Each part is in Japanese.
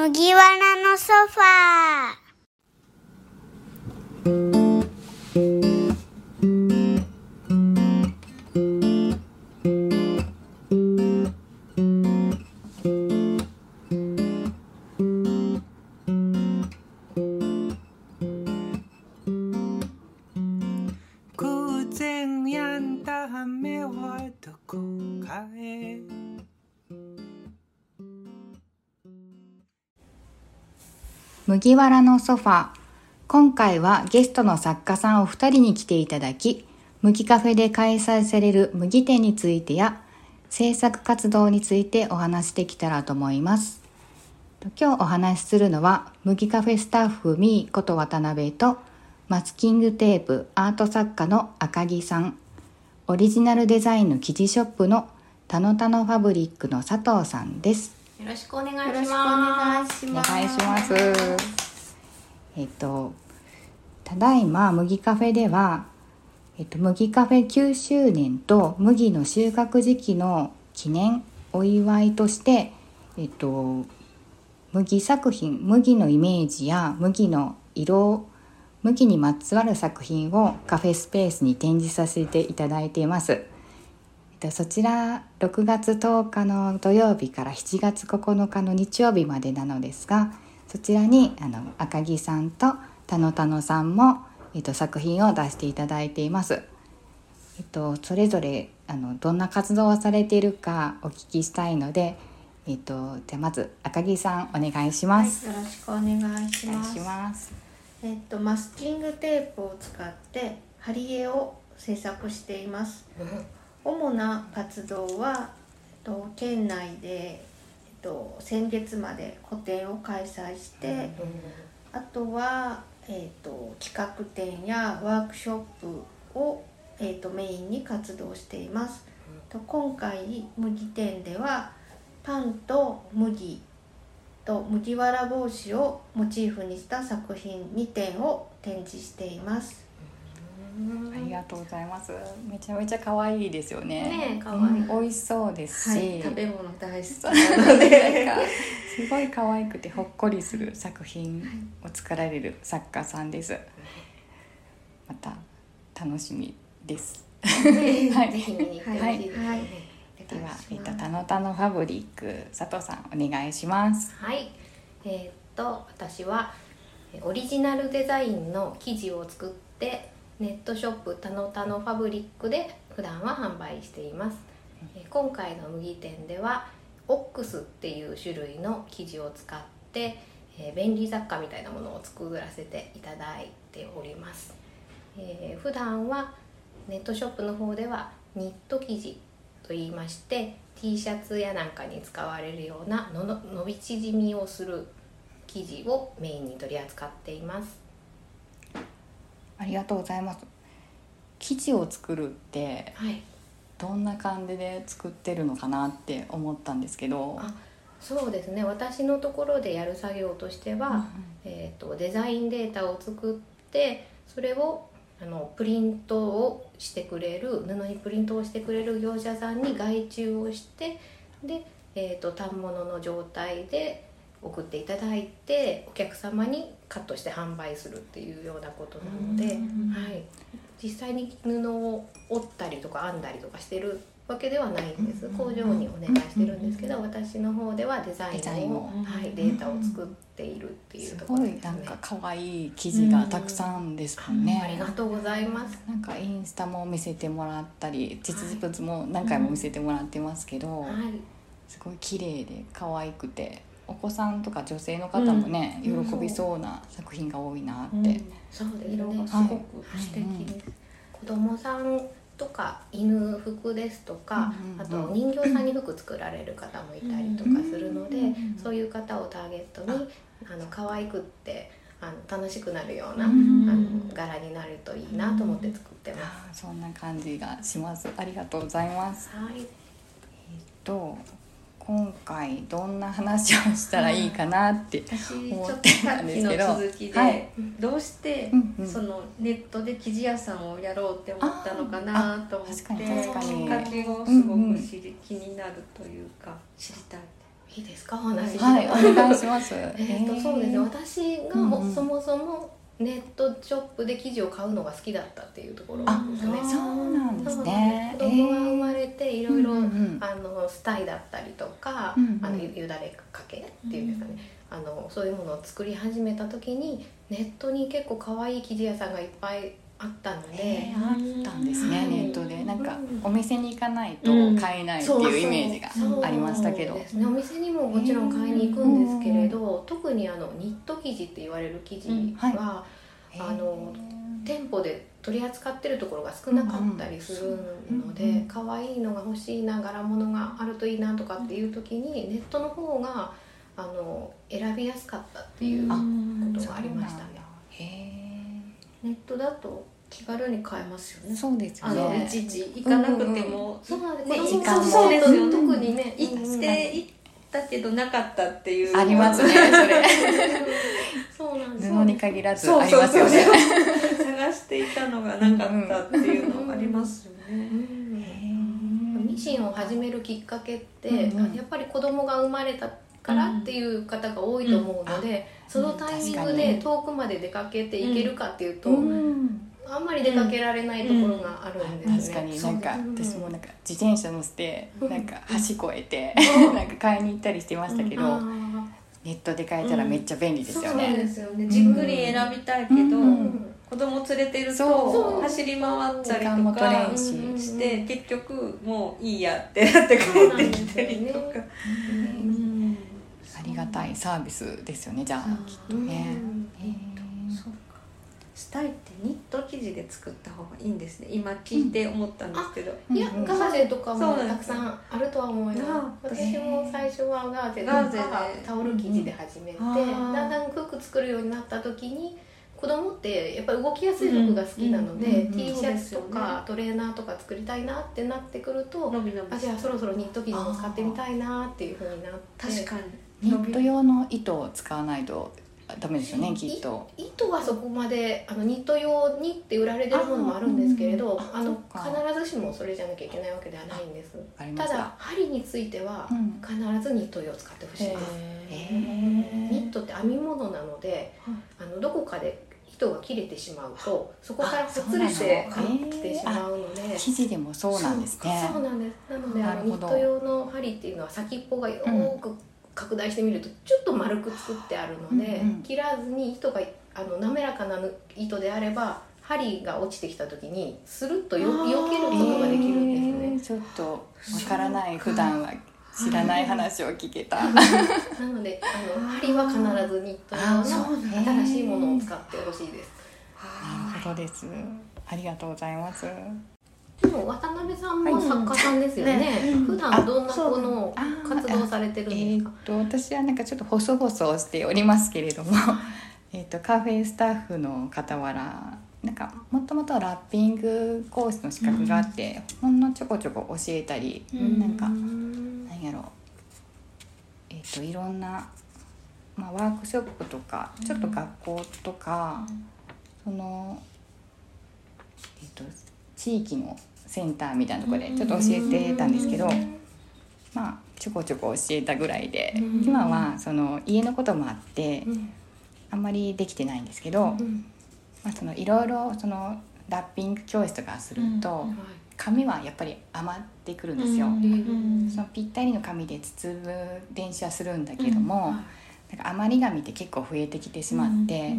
麦わらのソファー。麦わらのソファ今回はゲストの作家さんお二人に来ていただき麦カフェで開催される麦店についてや制作活動についてお話しできたらと思います。今日お話しするのは麦カフェスタッフみーこと渡辺とマスキングテープアート作家の赤木さん。オリジナルデザインの生地ショップのたのたのファブリックの佐藤さんです。よろしくお願いしー。よろしくおます。願いします。お願いします。えっと、ただいま麦カフェでは、えっと、麦カフェ9周年と麦の収穫時期の記念お祝いとして、えっと、麦作品麦のイメージや麦の色麦にまつわる作品をカフェスペースに展示させていただいています。えっとそちら6月10日の土曜日から7月9日の日曜日までなのですがそちらにあの赤木さんと田野田野さんも、えっと、作品を出していただいています。えっと、それぞれあのどんな活動をされているかお聞きしたいので、えっと、じゃあまず赤木さんお願いします。よろしくお願いします。お願いします。えっとマスキングテープを使って貼り絵を制作しています。主な活動は、えっと県内でえっと先月まで個展を開催して、あとはえっと企画展やワークショップをえっとメインに活動しています。と今回麦店ではパンと麦と麦わら帽子をモチーフにした作品2点を展示しています。ありがとうございます。めちゃめちゃ可愛いですよね。ねえ可愛いうん美味しそうですし、はい、食べ物大好きなのなんで。かすごい可愛くてほっこりする作品を作られる作家さんです。また楽しみです。はいぜひ見に来てほしいですね。はいでは、えっと、たのたのファブリック佐藤さんお願いします。はい、えーっと私はえオリジナルデザインの生地を作ってネットショップたのたのファブリックで普段は販売しています。え今回の麦店ではオックスっていう種類の生地を使って、え便利雑貨みたいなものを作らせていただいております。えー普段はネットショップの方ではニット生地と言いまして T シャツやなんかに使われるようなのの伸び縮みをする生地をメインに取り扱っていますありがとうございます。生地を作るってはいどんな感じで作ってるのかなって思ったんですけど。あそうですね私のところでやる作業としては、えー、とデザインデータを作ってそれをあのプリントをしてくれる布にプリントをしてくれる業者さんに外注をしてで、えー、と反物の状態で送っていただいてお客様にカットして販売するっていうようなことなので、うんはい、実際に布を折ったりとか編んだりとかしてるわけではないんです、うん工場にお願いしてるんですけど、私の方ではデザインをはい、データを作っているっていうすとこごいなんろですね。か可愛い生地がたくさんですもんね。ありがとうございます。なんかインスタも見せてもらったり実物も何回も見せてもらってますけど、はい、すごい綺麗で可愛くてお子さんとか女性の方もね、うん。喜びそうな作品が多いなって、そうです色ねがすごく。素敵はいです。子供さんとか犬服ですとか、うんうんうん。あと人形さんに服作られる方もいたりとかするので、うんそういう方をターゲットにあの可愛くってあの楽しくなるような、うんあの柄になるといいなと思って作ってます。そんな感じがします。ありがとうございます。はい、えっと今回どんな話をしたらいいかなって、思っょっとてたんさっきのですけど続きで、はい。どうしてそのネットで生地屋さんをやろうって思ったのかなと思ってあ確かに確かに。きっかけをすごく知り、気になるというか知りたい。いいですか？お話。はいお願いします。えーとそうですね。私がも、うんうん。そもそもネットショップで生地を買うのが好きだったっていうところあですね。そうなんですね。で子供が生まれていろいろうんうんうん。あのスタイだったりとか、うんうん。あのゆゆだれかけっていうんですかね、あのそういうものを作り始めた時にネットに結構可愛い生地屋さんがいっぱいあったので。え。ーあったんですね、はい。ネットで。なんかうん。お店に行かないと買えないっていうイメージがありましたけど。ね、お店にももちろん買いに行くんですけれど、特にあのニット生地って言われる生地は、あの店舗で取り扱ってるところが少なかったりするので、可愛いのが欲しいな柄物があるといいなとかっていう時にネットの方があの選びやすかったっていうこうん。とがありましたね。へネットだと気軽に買えますよえね。そうですよあのねいちいち行かなくても、そうなんですねそうです。よ特にね行って行ったけどなかったっていう。ありますね それ。そうなんです。布に限らずありますよね。探していたのがなかったっていうのありますよね、うんミシンを始めるきっかけって、やっぱり子供が生まれたからっていう方が多いと思うので、そのタイミングで遠くまで出かけていけるかっていうと、うん。あんまり出かけられないところがあるんです確ね。かに。なんか私もなんか自転車乗せてうん。なんか橋越えてうん。なんか買いに行ったりしてましたけどあネットで買えたらめっちゃ便利ですよそうねですよね。じっくり選びたいけど、うん。子供連れてるそう。と走り回ったりとかして結局もういいやってなって帰ってきたりとか、うん ありがたいサービスですよねじゃあきっとね。へえそうか。スタイってニット生地で作った方がいいんですね。今聞いて思ったんですけど、ーいやガーゼとかもたくさんあるとは思いますあ私も最初はガーゼとガーゼかで。タオル生地で始めて、うん。うんだんだん服作るようになった時に子供ってやっぱり動きやすい服が好きなので、T シャツとかトレーナーとか作りたいなってなってくると、伸び伸び。あじゃあそろそろニット生地も使ってみたいなっていうふうになって。確かニにット用の糸を使わないとダメですよねきっと。糸はそこまであのニット用にって売られてるものもあるんですけれどああのそっか。必ずしもそれじゃなきゃいけないわけではないんです。た。ただ針についてはうん。必ずニット用を使ってほしい。ですへニットって編み物なのであのどこかで糸が切れてしまうとそこからほつれてきてしまうので。生地でもそうなんですね。そうなんです。なのであのニット用の針っていうのは先っぽがよーく拡大してみるとちょっと丸く作ってあるので、うんうん。切らずに糸があの滑らかな糸であれば針が落ちてきた時にスルッとよあー。避けることができるんですね。ちょっとわからない普段は知らない話を聞けた。なのであの針は必ずニット用の新しいものを使ってほしいです。なるほどです。ありがとうございますでも渡辺さんも作家さんですよね。ね。普段どんなこの活動されてるんえですか？ーっと私はなんかちょっと細々しておりますけれども。えーっとカフェスタッフの傍らなんかもともとラッピング講師の資格があって、ほんのちょこちょこ教えたり、なんかなんやろ。えーっといろんな、まあ、ワークショップとかちょっと学校とか、そのえーっと地域のセンターみたいなところでちょっと教えてたんですけど、まあちょこちょこ教えたぐらいで、うん。今はその家のこともあって、あんまりできてないんですけど、まあ、そのいろいろそのラッピング教室とかすると、紙はやっぱり余ってくるんですよ。そのぴったりの紙で包む練習はするんだけども、なんか余り紙って結構増えてきてしまって、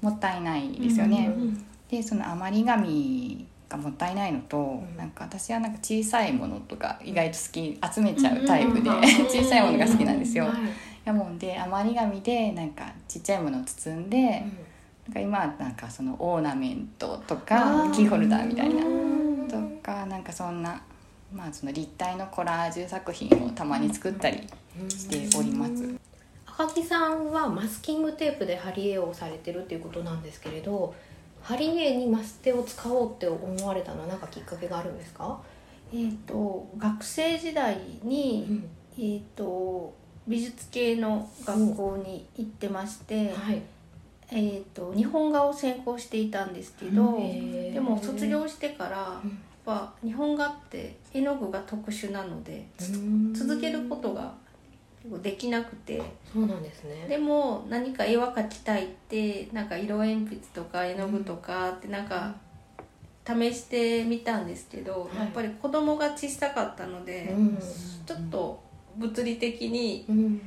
もったいないですよね。でその余り紙がもったいないのと、んなんか私はなんか小さいものとか意外と好き集めちゃうタイプで、うん小さいものが好きなんですよ。はいやもんで余り紙でなんかちっちゃいものを包んで、なんか今はなんかそのオーナメントとかキーホルダーみたいなとかなんかそんな。まあ、その立体のコラージュ作品をたまに作ったりしております。赤木さんはマスキングテープで貼り絵をされてるっていうことなんですけれど貼り絵にマステを使おうって思われたのは何かきっかけがあるんですか、えー、と学生時代に、えー、と美術系の学校に行ってまして、はい。えー、と日本画を専攻していたんですけど、でも卒業してから、うん。やっぱ日本画って絵の具が特殊なので続けることができなくて。そうなんですね。でも何か絵は描きたいってなんか色鉛筆とか絵の具とかってなんか試してみたんですけど、い。やっぱり子供が小さかったので、うん。ちょっと物理的にうん。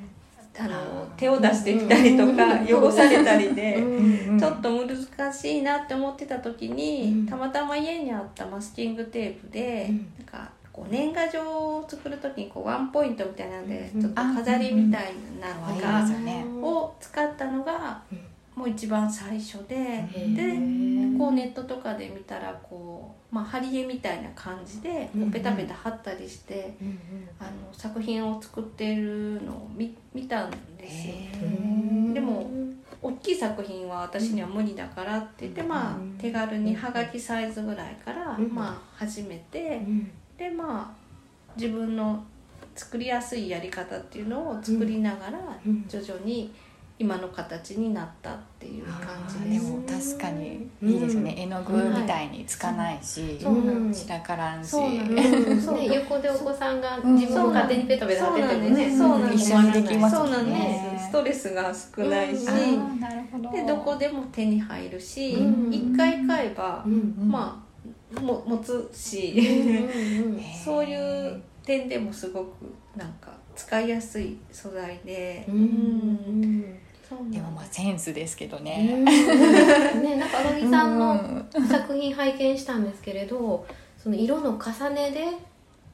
あの手を出してみたりとか汚されたりで。うん。ちょっと難しいなって思ってた時に、うん。たまたま家にあったマスキングテープで、うん。なんかこう年賀状を作る時にこうワンポイントみたいなので、うんちょっと飾りみたいなの可愛いが、ですよねを使ったのが、うん。もう一番最初で、へでー。こうネットとかで見たらこう、まあ、貼り絵みたいな感じでこうペタペタ貼ったりして、うんあの作品を作ってるのを見見たんですよ。うんでも大きい作品は私には無理だからって言って、まうんあ手軽にはがきサイズぐらいから、うん。まあ始めてうんでまあ自分の作りやすいやり方っていうのを作りながらうん。徐々に今の形になったっていう感じで。ですも確かにいいですね、絵の具みたいにつかないし、そうなんです。散らからんし。そうなんで横でお子さんがうん。自分も勝手にペタペタ貼っててもね、そうなんです。一緒にできますそうなんです。ストレスが少ないし、あーなるほど。でどこでも手に入るしうん。一、回買えば、うん。まあも持つし、うんうん そういう点でもすごくなんか使いやすい素材で、うんでもまあセンスですけどうね、ん。ねなんか野木さんうのん作品拝見したんですけれどその色の重ねで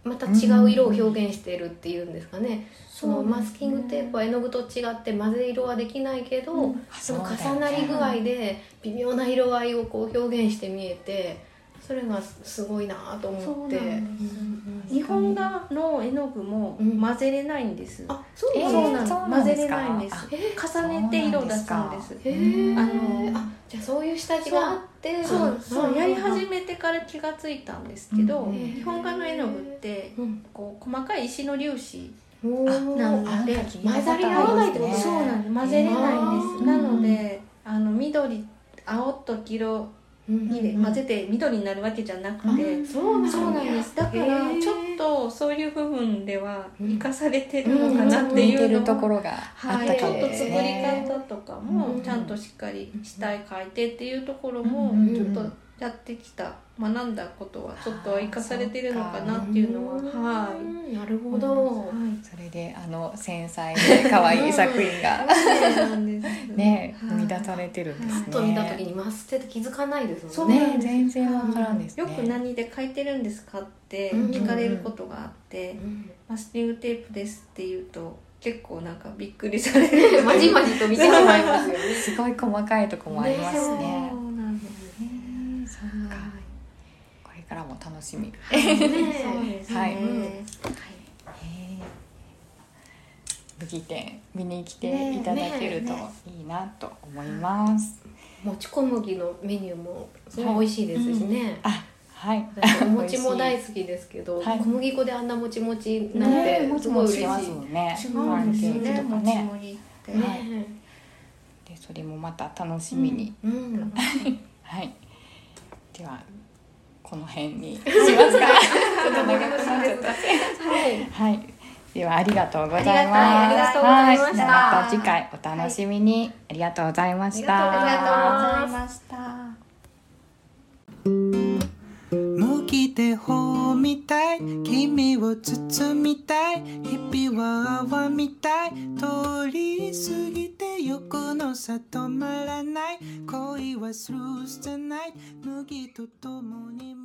また違う色を表現してるっていうんですかね、そのマスキングテープは絵の具と違って混ぜ色はできないけど、その重なり具合で微妙な色合いをこう表現して見えてそれがすごいなと思って。そうなんですうん。日本画の絵の具もうん。混ぜれないんです、うんですそうなんで混ぜれないんです。重ねて色を出すんですへえあのあじゃあそういう下地があって。そうそうやり始めめてから気がついたんですけど、うん。日本画の絵の具ってうん。こう細かい石の粒子なので混ざり合わないってことそうなんです。混ぜれないんです、あーなのであの緑青と黄色にで混ぜて緑になるわけじゃなくて、そうなんそうなんです。だからちょっとそういう部分ではうん。生かされてるのかなっていうのは、ところがあっはい、ちょっと作りね方とかもうん。ちゃん。としっかり下絵描いてっていうところもうん。ちょっとやってきた学んだことはちょっとは生かされてるのかなっていうのははい。いなるほど、はい。それであの繊細で可愛い作品が。そうなんです。ねはい。生み出されてるんですね。パッと見た時にマステって気づかないですそもんなんです全然わからんですね。よく何で描いてるんですかってうん。聞かれることがあって、うん。マスキングテープですって言うと結構なんかびっくりされる。まじまじと見てしまいますよね。すごい細かいとこもありますねなんですねねそっかこれからも楽しみ。そうですね。はい。はい武器店見に来ていただけるといいなと思います、もち小麦のメニューもすごい美味しいですしね、あはい。私お餅も大好きですけど、はい。小麦粉であんなもちもちなんねてもちすごい嬉しい、もちしてますもんね。違パうんですンケーキね。もちとかねもりって、はい。ねでそれもまた楽しみに、うん。はい。ではこの辺に。しますかちょっと長くなっちゃった。はい。はい。ではありがとうございます。ありがとうございました。はまた次回お楽しみに、ありがとうございました。ありがとうございました向きで頬みたい。君を包みたい。日々は泡みたい。通り過ぎて欲の差止まらない。恋はスルーしてない。麦と共に